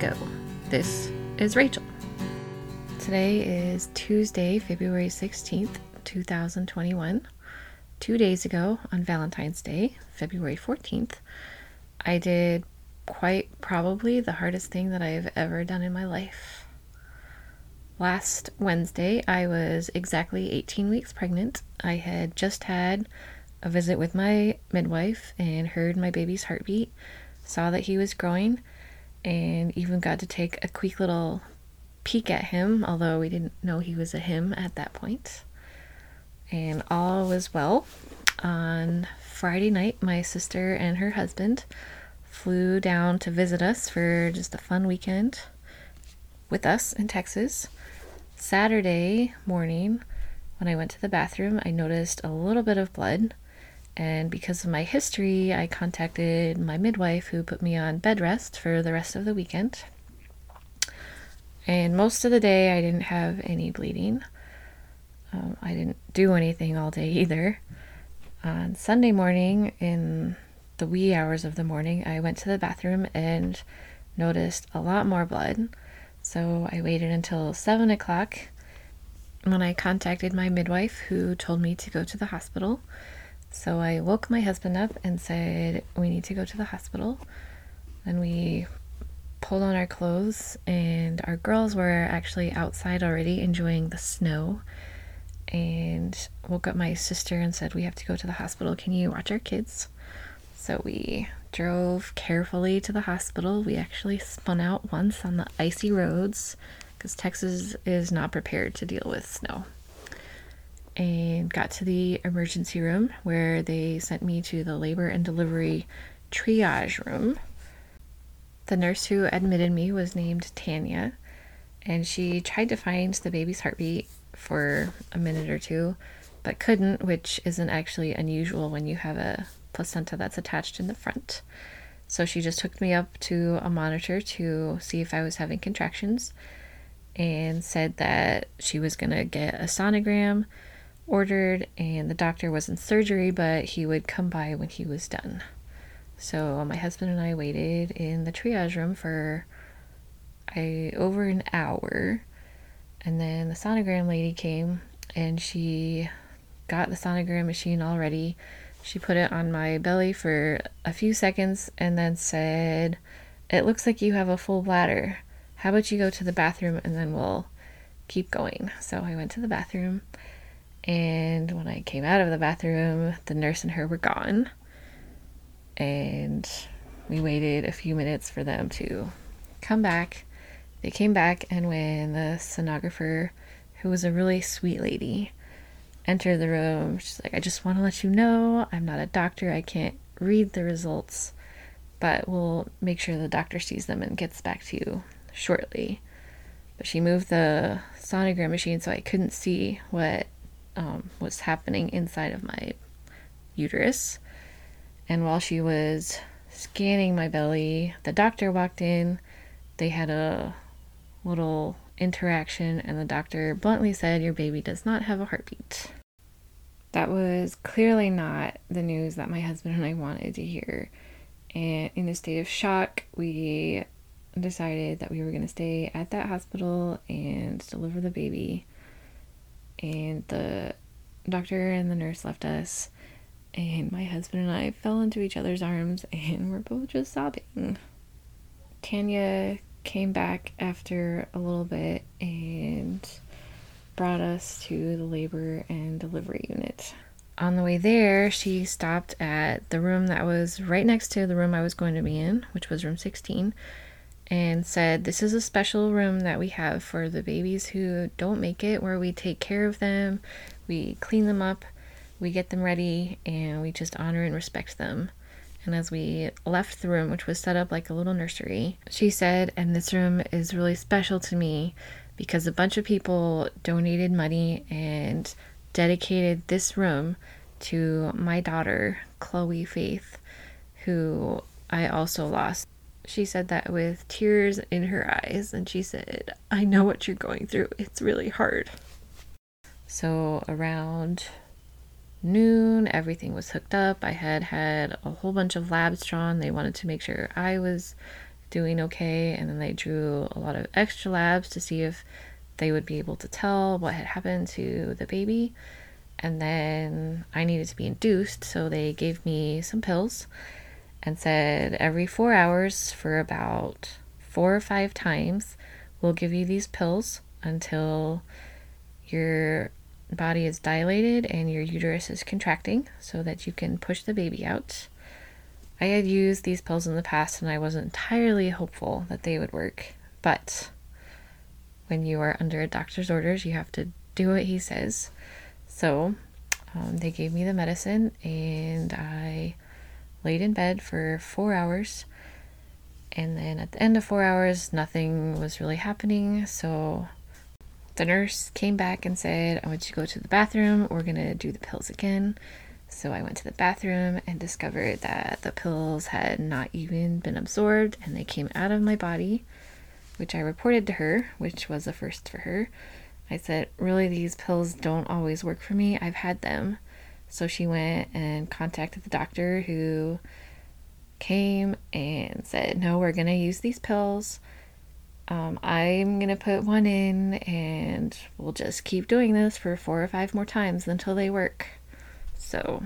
go. This is Rachel. Today is Tuesday, February 16th, 2021. Two days ago, on Valentine's Day, February 14th, I did quite probably the hardest thing that I've ever done in my life. Last Wednesday, I was exactly 18 weeks pregnant. I had just had a visit with my midwife and heard my baby's heartbeat, saw that he was growing, and even got to take a quick little peek at him, although we didn't know he was a him at that point. And all was well. On Friday night, my sister and her husband flew down to visit us for just a fun weekend with us in Texas. Saturday morning, when I went to the bathroom, I noticed a little bit of blood. And because of my history, I contacted my midwife who put me on bed rest for the rest of the weekend. And most of the day, I didn't have any bleeding. Um, I didn't do anything all day either. On Sunday morning, in the wee hours of the morning, I went to the bathroom and noticed a lot more blood. So I waited until 7 o'clock when I contacted my midwife, who told me to go to the hospital. So I woke my husband up and said, We need to go to the hospital. Then we pulled on our clothes, and our girls were actually outside already enjoying the snow. And woke up my sister and said, We have to go to the hospital. Can you watch our kids? So we drove carefully to the hospital. We actually spun out once on the icy roads because Texas is not prepared to deal with snow and got to the emergency room where they sent me to the labor and delivery triage room. The nurse who admitted me was named Tanya, and she tried to find the baby's heartbeat for a minute or two, but couldn't, which isn't actually unusual when you have a placenta that's attached in the front. So she just hooked me up to a monitor to see if I was having contractions and said that she was going to get a sonogram ordered, and the doctor was in surgery, but he would come by when he was done. So my husband and I waited in the triage room for I over an hour, and then the sonogram lady came and she got the sonogram machine all ready. She put it on my belly for a few seconds and then said, "It looks like you have a full bladder. How about you go to the bathroom and then we'll keep going?" So I went to the bathroom and when I came out of the bathroom, the nurse and her were gone. And we waited a few minutes for them to come back. They came back, and when the sonographer, who was a really sweet lady, entered the room, she's like, I just want to let you know I'm not a doctor. I can't read the results, but we'll make sure the doctor sees them and gets back to you shortly. But she moved the sonogram machine so I couldn't see what um, was happening inside of my uterus. And while she was scanning my belly, the doctor walked in. They had a little interaction, and the doctor bluntly said, Your baby does not have a heartbeat. That was clearly not the news that my husband and I wanted to hear. And in a state of shock, we decided that we were going to stay at that hospital and deliver the baby and the doctor and the nurse left us and my husband and I fell into each other's arms and we're both just sobbing. Tanya came back after a little bit and brought us to the labor and delivery unit. On the way there, she stopped at the room that was right next to the room I was going to be in, which was room 16, and said, This is a special room that we have for the babies who don't make it, where we take care of them, we clean them up, we get them ready, and we just honor and respect them. And as we left the room, which was set up like a little nursery, she said, And this room is really special to me because a bunch of people donated money and dedicated this room to my daughter, Chloe Faith, who I also lost she said that with tears in her eyes, and she said, I know what you're going through. It's really hard. So around noon, everything was hooked up. I had had a whole bunch of labs drawn. They wanted to make sure I was doing okay. And then they drew a lot of extra labs to see if they would be able to tell what had happened to the baby. And then I needed to be induced, so they gave me some pills and said every four hours for about four or five times, we'll give you these pills until your body is dilated and your uterus is contracting so that you can push the baby out. I had used these pills in the past and I wasn't entirely hopeful that they would work, but when you are under a doctor's orders, you have to do what he says. So um, they gave me the medicine and I laid in bed for four hours. And then at the end of four hours, nothing was really happening. So the nurse came back and said, I want you to go to the bathroom. We're going to do the pills again. So I went to the bathroom and discovered that the pills had not even been absorbed and they came out of my body, which I reported to her, which was a first for her. I said, Really, these pills don't always work for me. I've had them. So she went and contacted the doctor who came and said, No, we're going to use these pills. Um, I'm going to put one in and we'll just keep doing this for four or five more times until they work. So,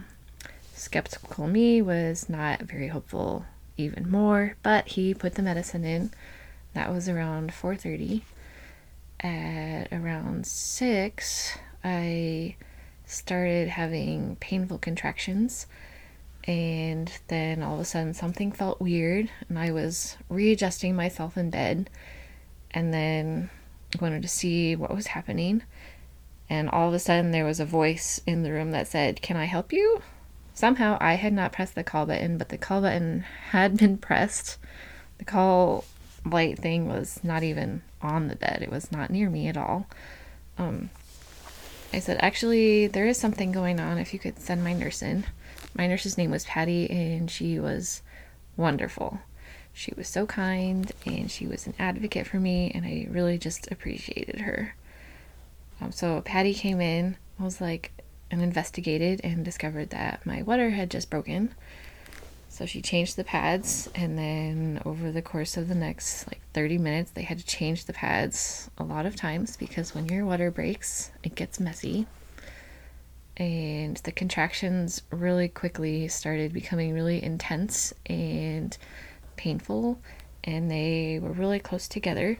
skeptical me was not very hopeful even more, but he put the medicine in. That was around 4:30. At around 6, I started having painful contractions and then all of a sudden something felt weird and I was readjusting myself in bed and then wanted to see what was happening and all of a sudden there was a voice in the room that said, "Can I help you?" Somehow I had not pressed the call button, but the call button had been pressed. The call light thing was not even on the bed. It was not near me at all. Um, I said, actually, there is something going on. If you could send my nurse in. My nurse's name was Patty, and she was wonderful. She was so kind, and she was an advocate for me, and I really just appreciated her. Um, so Patty came in, I was like, and investigated and discovered that my water had just broken. So she changed the pads, and then over the course of the next like 30 minutes, they had to change the pads a lot of times because when your water breaks, it gets messy. And the contractions really quickly started becoming really intense and painful, and they were really close together.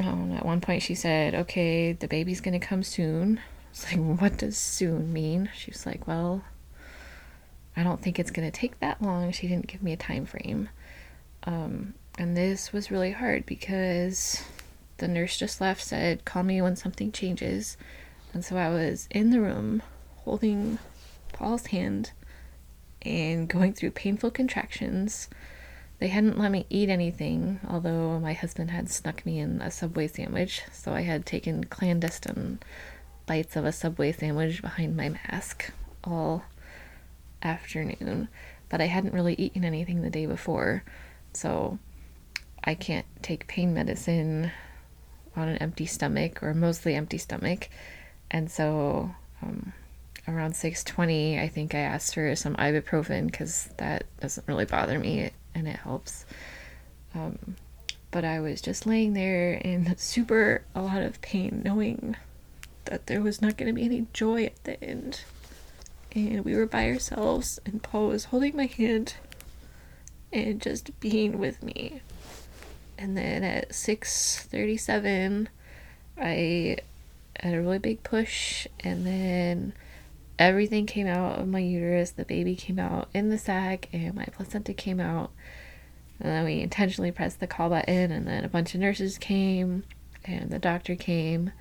Um, at one point, she said, Okay, the baby's gonna come soon. I was like, What does soon mean? She was like, Well, I don't think it's going to take that long. She didn't give me a time frame. Um, and this was really hard because the nurse just left, said, Call me when something changes. And so I was in the room holding Paul's hand and going through painful contractions. They hadn't let me eat anything, although my husband had snuck me in a Subway sandwich, so I had taken clandestine bites of a Subway sandwich behind my mask, all afternoon, but I hadn't really eaten anything the day before, so I can't take pain medicine on an empty stomach or mostly empty stomach. And so um, around 6:20, I think I asked for some ibuprofen because that doesn't really bother me and it helps. Um, but I was just laying there in super a lot of pain, knowing that there was not going to be any joy at the end and we were by ourselves and Paul was holding my hand and just being with me. And then at 6:37 I had a really big push and then everything came out of my uterus. The baby came out in the sac and my placenta came out. And then we intentionally pressed the call button and then a bunch of nurses came and the doctor came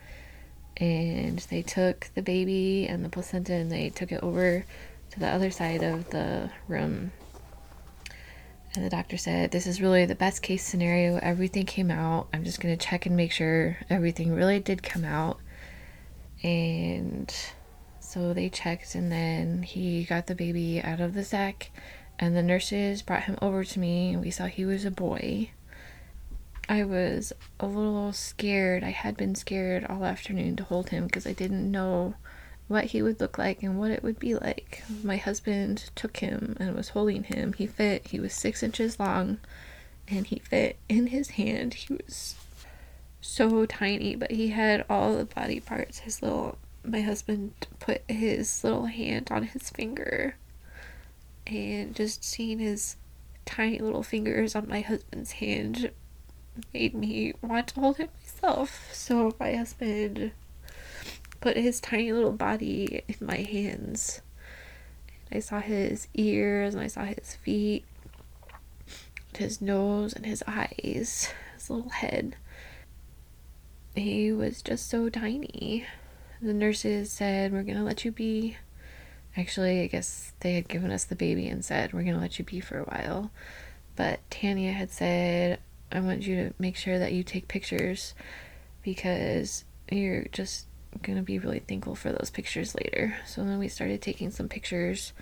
and they took the baby and the placenta and they took it over to the other side of the room. And the doctor said, This is really the best case scenario. Everything came out. I'm just going to check and make sure everything really did come out. And so they checked, and then he got the baby out of the sac. And the nurses brought him over to me, and we saw he was a boy. I was a little scared. I had been scared all afternoon to hold him because I didn't know what he would look like and what it would be like. My husband took him and was holding him. He fit, he was six inches long and he fit in his hand. He was so tiny, but he had all the body parts. His little, my husband put his little hand on his finger, and just seeing his tiny little fingers on my husband's hand made me want to hold him myself. So my husband put his tiny little body in my hands. I saw his ears and I saw his feet, his nose and his eyes, his little head. He was just so tiny. The nurses said, We're to let you be. Actually, I guess they had given us the baby and said, We're to let you be for a while. But Tanya had said, I want you to make sure that you take pictures because you're just going to be really thankful for those pictures later. So then we started taking some pictures.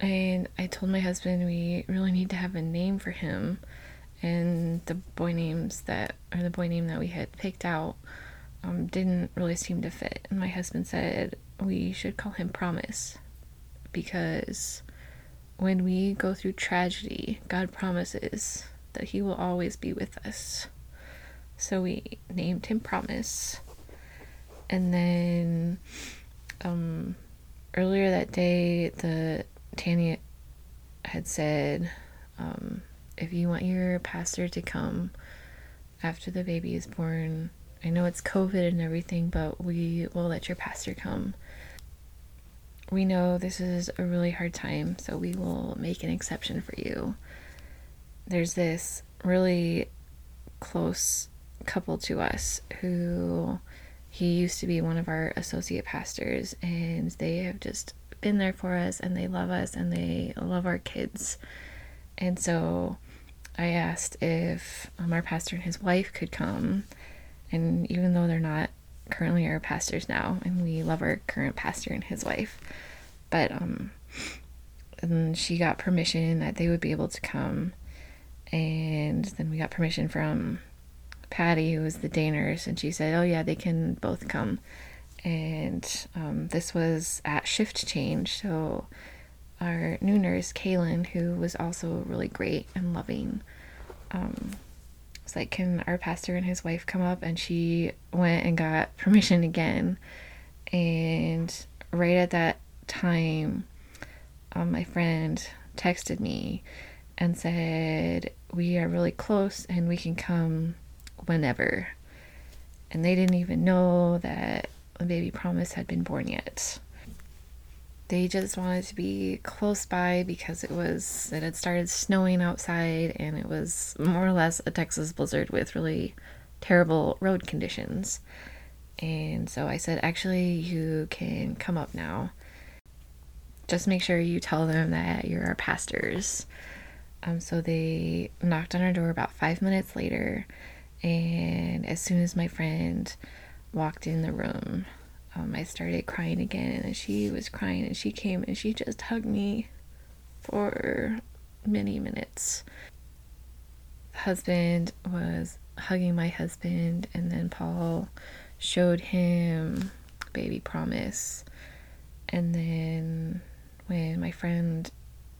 And I told my husband we really need to have a name for him. And the boy names that, or the boy name that we had picked out, um, didn't really seem to fit. And my husband said we should call him Promise because when we go through tragedy, God promises that He will always be with us. So we named him Promise. And then um, earlier that day, the Tanya had said, um, if you want your pastor to come after the baby is born, I know it's COVID and everything, but we will let your pastor come. We know this is a really hard time, so we will make an exception for you. There's this really close couple to us who he used to be one of our associate pastors, and they have just been there for us and they love us and they love our kids. And so I asked if um, our pastor and his wife could come. And even though they're not currently our pastors now, and we love our current pastor and his wife, but um, and she got permission that they would be able to come. And then we got permission from Patty, who was the day nurse, and she said, "Oh yeah, they can both come." And um, this was at shift change, so our new nurse, Kaylin, who was also really great and loving, um, was like, "Can our pastor and his wife come up?" And she went and got permission again. And right at that time, um, my friend texted me and said, "We are really close, and we can come whenever. And they didn't even know that baby promise had been born yet. They just wanted to be close by because it was it had started snowing outside and it was more or less a Texas blizzard with really terrible road conditions. And so I said, actually, you can come up now. Just make sure you tell them that you're our pastors. Um, so they knocked on our door about five minutes later and as soon as my friend walked in the room, um, I started crying again. And she was crying and she came and she just hugged me for many minutes. Husband was hugging my husband, and then Paul showed him baby promise. And then when my friend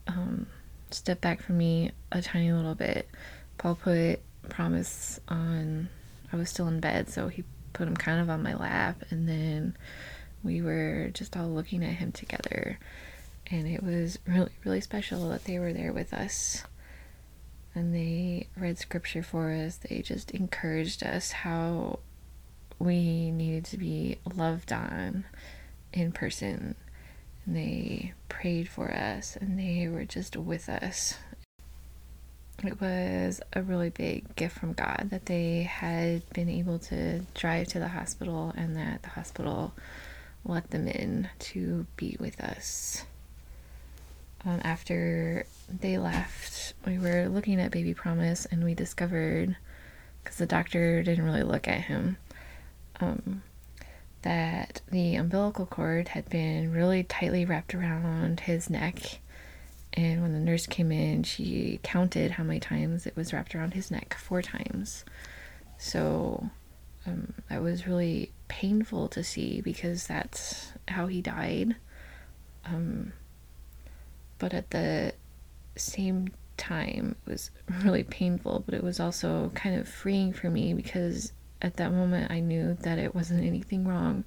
um, stepped back from me a tiny little bit, Paul put promise on I was still in bed, so he put him kind of on my lap and then we were just all looking at him together. And it was really really special that they were there with us. And they read scripture for us. They just encouraged us how we needed to be loved on in person and they prayed for us and they were just with us it was a really big gift from God that they had been able to drive to the hospital and that the hospital let them in to be with us. Um, after they left, we were looking at Baby Promise and we discovered, because the doctor didn't really look at him, um, that the umbilical cord had been really tightly wrapped around his neck and when the nurse came in, she counted how many times it was wrapped around his neck four times. So um, that was really painful to see because that's how he died. Um, but at the same time. It was really painful, but it was also kind of freeing for me because at that moment I knew that it wasn't anything wrong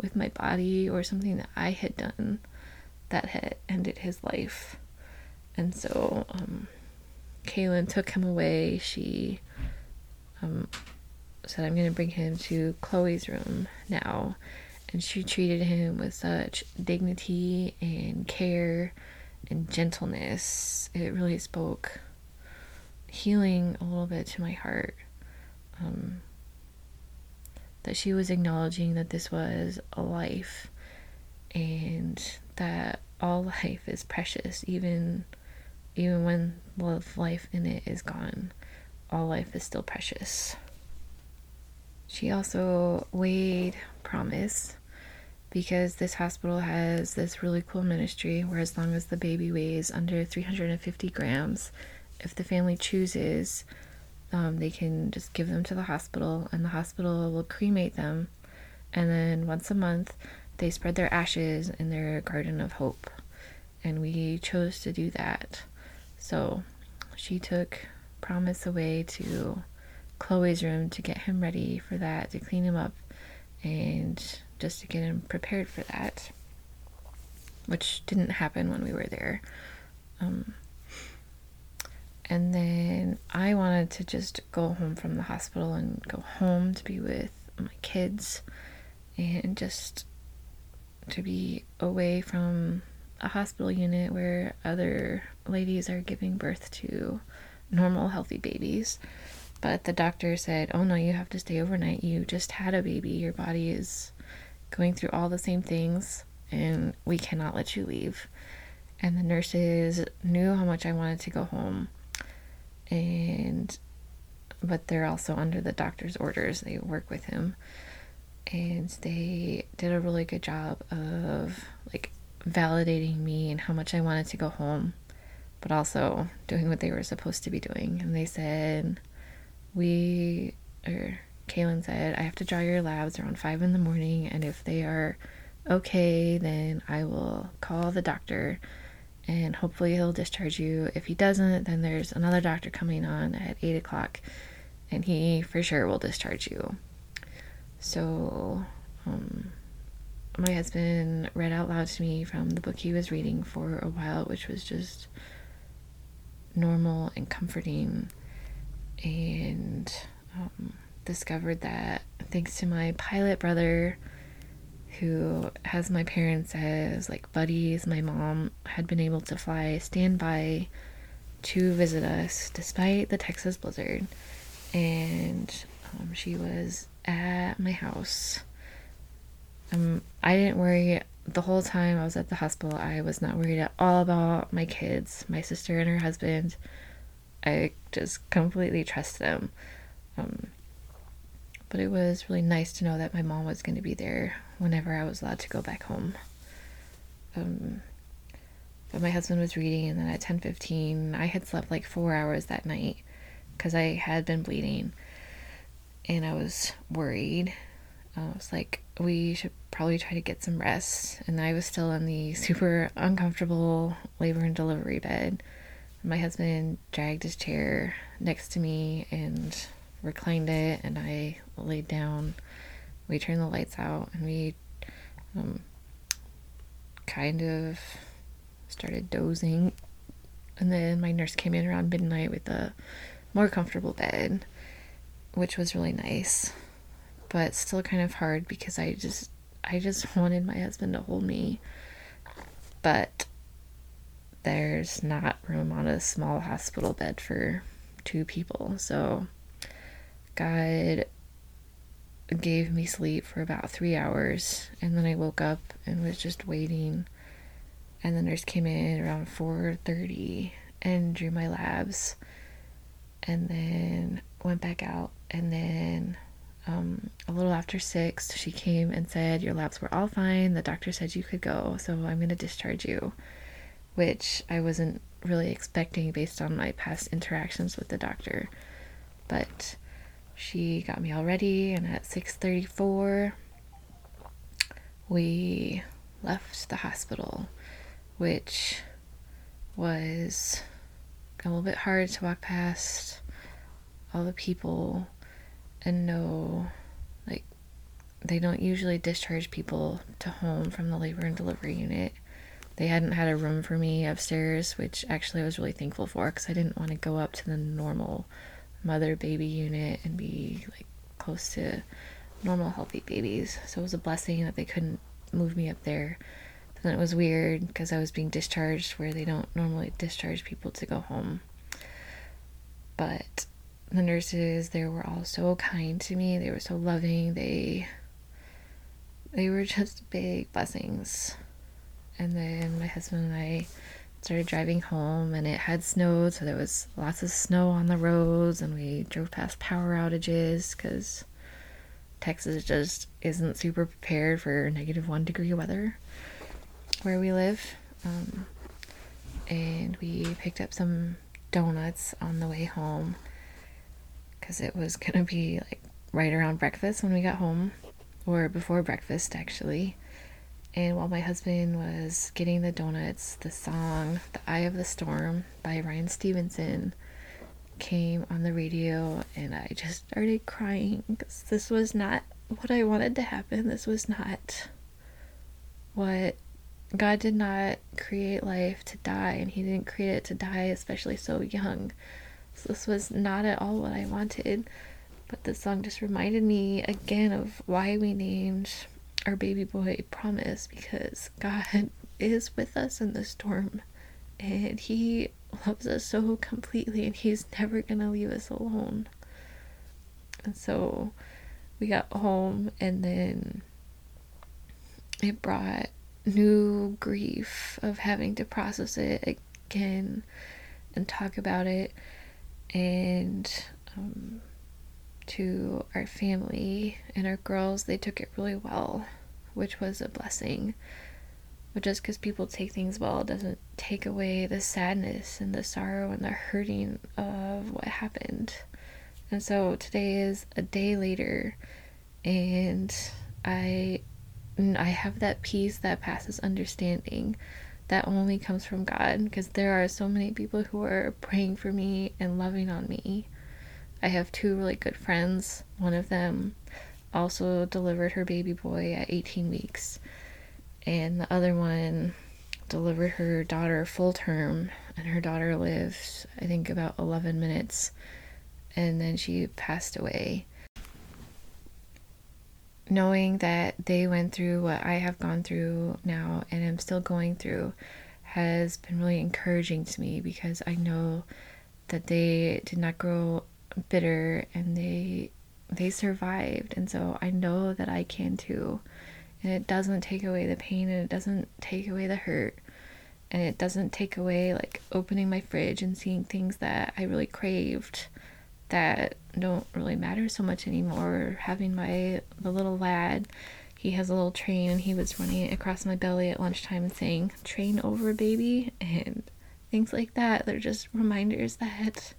with my body or something that I had done that had ended his life. And so um, Kaylin took him away. She um, said, I'm going to bring him to Chloe's room now. And she treated him with such dignity and care and gentleness. It really spoke healing a little bit to my heart. Um, that she was acknowledging that this was a life and that all life is precious even even when the life in it is gone all life is still precious. She also weighed promise because this hospital has this really cool ministry where as long as the baby weighs under 350 grams if the family chooses um, they can just give them to the hospital and the hospital will cremate them. And then once a month they spread their ashes in their garden of hope. And we chose to do that. So she took promise away to chloe's room to get him ready for that to clean him up and just to get him prepared for that which didn't happen when we were there. Um, and then I wanted to just go home from the hospital and go home to be with my kids and just to be away from a hospital unit where other ladies are giving birth to normal, healthy babies. But the doctor said, Oh no, you have to stay overnight. You just had a baby. Your body is going through all the same things, and we cannot let you leave. And the nurses knew how much I wanted to go home and but they're also under the doctor's orders. They work with him. And they did a really good job of like validating me and how much I wanted to go home, but also doing what they were supposed to be doing. And they said, We, or Kaylin said, I have to draw your labs around five in the morning, and if they are okay, then I will call the doctor and hopefully he'll discharge you. If he doesn't, then there's another doctor coming on at 8 o'clock, and he for sure will discharge you. So, um, my husband read out loud to me from the book he was reading for a while, which was just normal and comforting, and um, discovered that thanks to my pilot brother who has my parents as like buddies. My mom had been able to fly standby to visit us despite the Texas blizzard, and um, she was at my house. Um, I didn't worry the whole time I was at the hospital. I was not worried at all about my kids, my sister and her husband. I just completely trust them. Um, but it was really nice to know that my mom was going to be there whenever I was allowed to go back home. Um, but my husband was reading, and then at 10:15, I had slept like four hours that night because I had been bleeding, and I was worried. I was like, we should probably try to get some rest, and I was still in the super uncomfortable labor and delivery bed. My husband dragged his chair next to me and reclined it, and I laid down. We turned the lights out, and we um, kind of started dozing. And then my nurse came in around midnight with a more comfortable bed, which was really nice, but still kind of hard because I just I just wanted my husband to hold me. But there's not room on a small hospital bed for two people. So God gave me sleep for about three hours, and then I woke up and was just waiting. And the nurse came in around 4:30 and drew my labs, and then went back out. And then um, a little after six, she came and said your labs were all fine. The doctor said you could go, so I'm going to discharge you, which I wasn't really expecting based on my past interactions with the doctor, but she got me all ready and at 6:34 we left the hospital which was a little bit hard to walk past all the people and know like they don't usually discharge people to home from the labor and delivery unit. They hadn't had a room for me upstairs, which actually I was really thankful for because I didn't want to go up to the normal mother baby unit and be like close to normal healthy babies. So it was a blessing that they couldn't move me up there. But then it was weird because I was being discharged where they don't normally discharge people to go home. But the nurses there were all so kind to me. They were so loving. They they were just big blessings. And then my husband and I started driving home and it had snowed so there was lots of snow on the roads and we drove past power outages because texas just isn't super prepared for negative one degree weather where we live. Um, and we picked up some donuts on the way home because it was gonna be like right around breakfast when we got home or before breakfast actually and while my husband was getting the donuts, the song The Eye of the Storm by Ryan Stevenson came on the radio, and I just started crying because this was not what I wanted to happen. This was not what God did not create life to die, and He didn't create it to die, especially so young. So this was not at all what I wanted. But the song just reminded me again of why we named our baby boy promise because God is with us in the storm and he loves us so completely and he's never going to leave us alone. And so we got home and then it brought new grief of having to process it again and talk about it and um, to our family and our girls, they took it really well, which was a blessing. But just because people take things well doesn't take away the sadness and the sorrow and the hurting of what happened. And so today is a day later, and I, I have that peace that passes understanding that only comes from God because there are so many people who are praying for me and loving on me I have two really good friends. One of them also delivered her baby boy at 18 weeks, and the other one delivered her daughter full term, and her daughter lived, I think, about 11 minutes, and then she passed away. Knowing that they went through what I have gone through now and am still going through has been really encouraging to me because I know that they did not grow bitter and they they survived and so I know that I can too. And it doesn't take away the pain and it doesn't take away the hurt. And it doesn't take away like opening my fridge and seeing things that I really craved that don't really matter so much anymore. Having my the little lad, he has a little train and he was running across my belly at lunchtime saying, Train over baby and things like that. They're just reminders that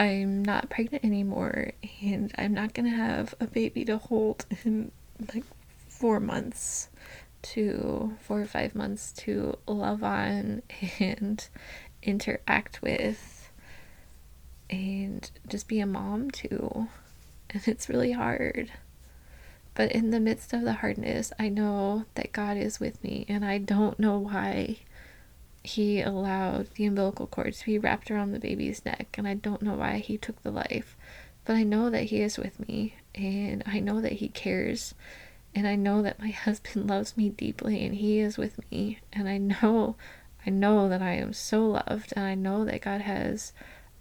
I'm not pregnant anymore and I'm not gonna have a baby to hold in like four months to four or five months to love on and interact with and just be a mom to. And it's really hard. But in the midst of the hardness, I know that God is with me and I don't know why he allowed the umbilical cord to be wrapped around the baby's neck, and I don't know why he took the life. But I know that he is with me, and I know that he cares, and I know that my husband loves me deeply, and he is with me, and I know, I know that I am so loved, and I know that God has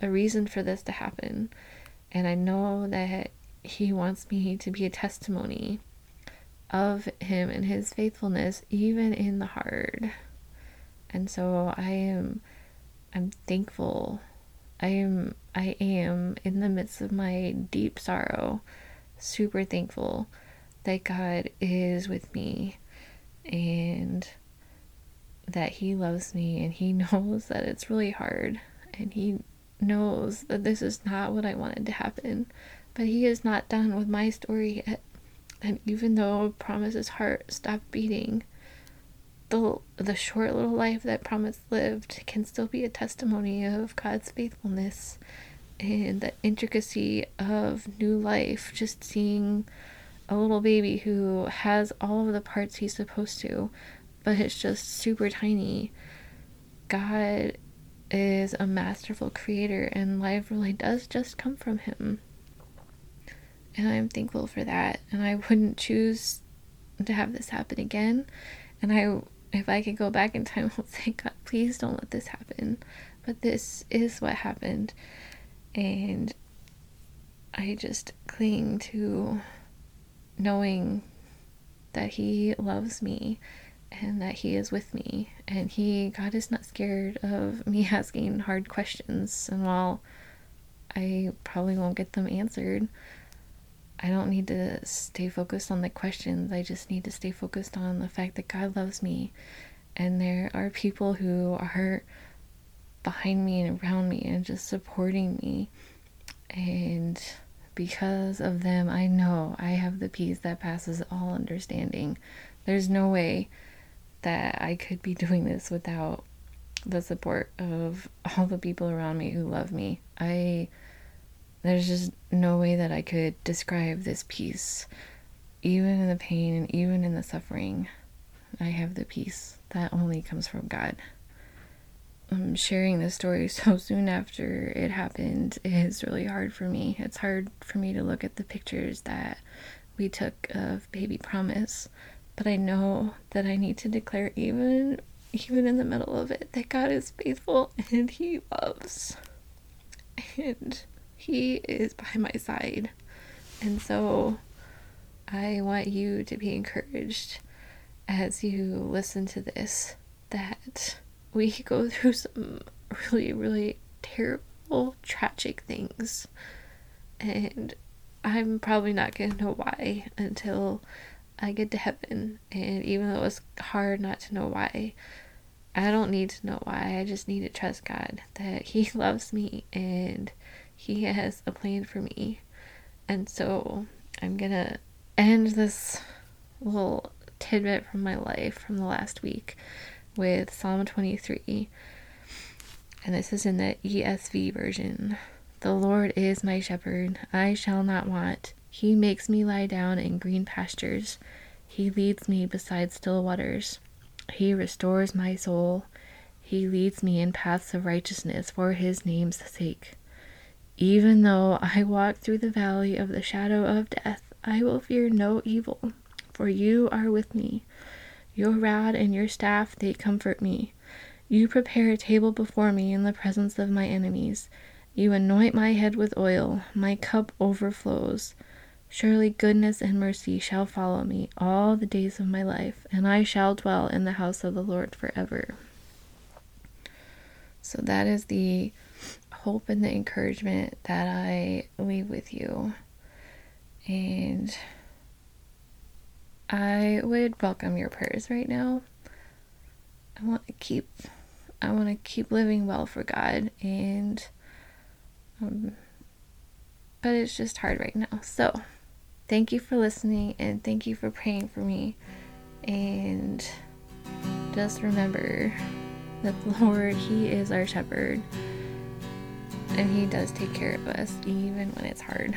a reason for this to happen, and I know that he wants me to be a testimony of him and his faithfulness, even in the hard. And so I am I'm thankful. I am I am in the midst of my deep sorrow, super thankful that God is with me and that he loves me and he knows that it's really hard and he knows that this is not what I wanted to happen. But he is not done with my story yet. And even though Promise's heart stopped beating, the the short little life that Promise lived can still be a testimony of God's faithfulness and the intricacy of new life. Just seeing a little baby who has all of the parts he's supposed to, but it's just super tiny. God is a masterful creator, and life really does just come from Him. And I'm thankful for that. And I wouldn't choose to have this happen again. And I, if I could go back in time, I would say, God, please don't let this happen. But this is what happened. And I just cling to knowing that He loves me and that He is with me. And He, God, is not scared of me asking hard questions. And while I probably won't get them answered, I don't need to stay focused on the questions. I just need to stay focused on the fact that God loves me. And there are people who are behind me and around me and just supporting me. And because of them, I know I have the peace that passes all understanding. There's no way that I could be doing this without the support of all the people around me who love me. I there's just no way that I could describe this peace. Even in the pain and even in the suffering, I have the peace that only comes from God. I'm sharing this story so soon after it happened is really hard for me. It's hard for me to look at the pictures that we took of baby promise, but I know that I need to declare even even in the middle of it that God is faithful and he loves. And he is by my side. And so I want you to be encouraged as you listen to this that we go through some really, really terrible, tragic things. And I'm probably not going to know why until I get to heaven. And even though it was hard not to know why, I don't need to know why. I just need to trust God that He loves me and He has a plan for me. And so I'm going to end this little tidbit from my life from the last week with Psalm 23. And this is in the ESV version. The Lord is my shepherd, I shall not want. He makes me lie down in green pastures. He leads me beside still waters. He restores my soul. He leads me in paths of righteousness for his name's sake. Even though I walk through the valley of the shadow of death, I will fear no evil, for you are with me. Your rod and your staff, they comfort me. You prepare a table before me in the presence of my enemies. You anoint my head with oil, my cup overflows. Surely goodness and mercy shall follow me all the days of my life, and I shall dwell in the house of the Lord forever. So that is the hope and the encouragement that I leave with you. And I would welcome your prayers right now. I want to keep I want to keep living well for God and um, but it's just hard right now. So, thank you for listening and thank you for praying for me. And just remember that the Lord, He is our shepherd. And He does take care of us even when it's hard.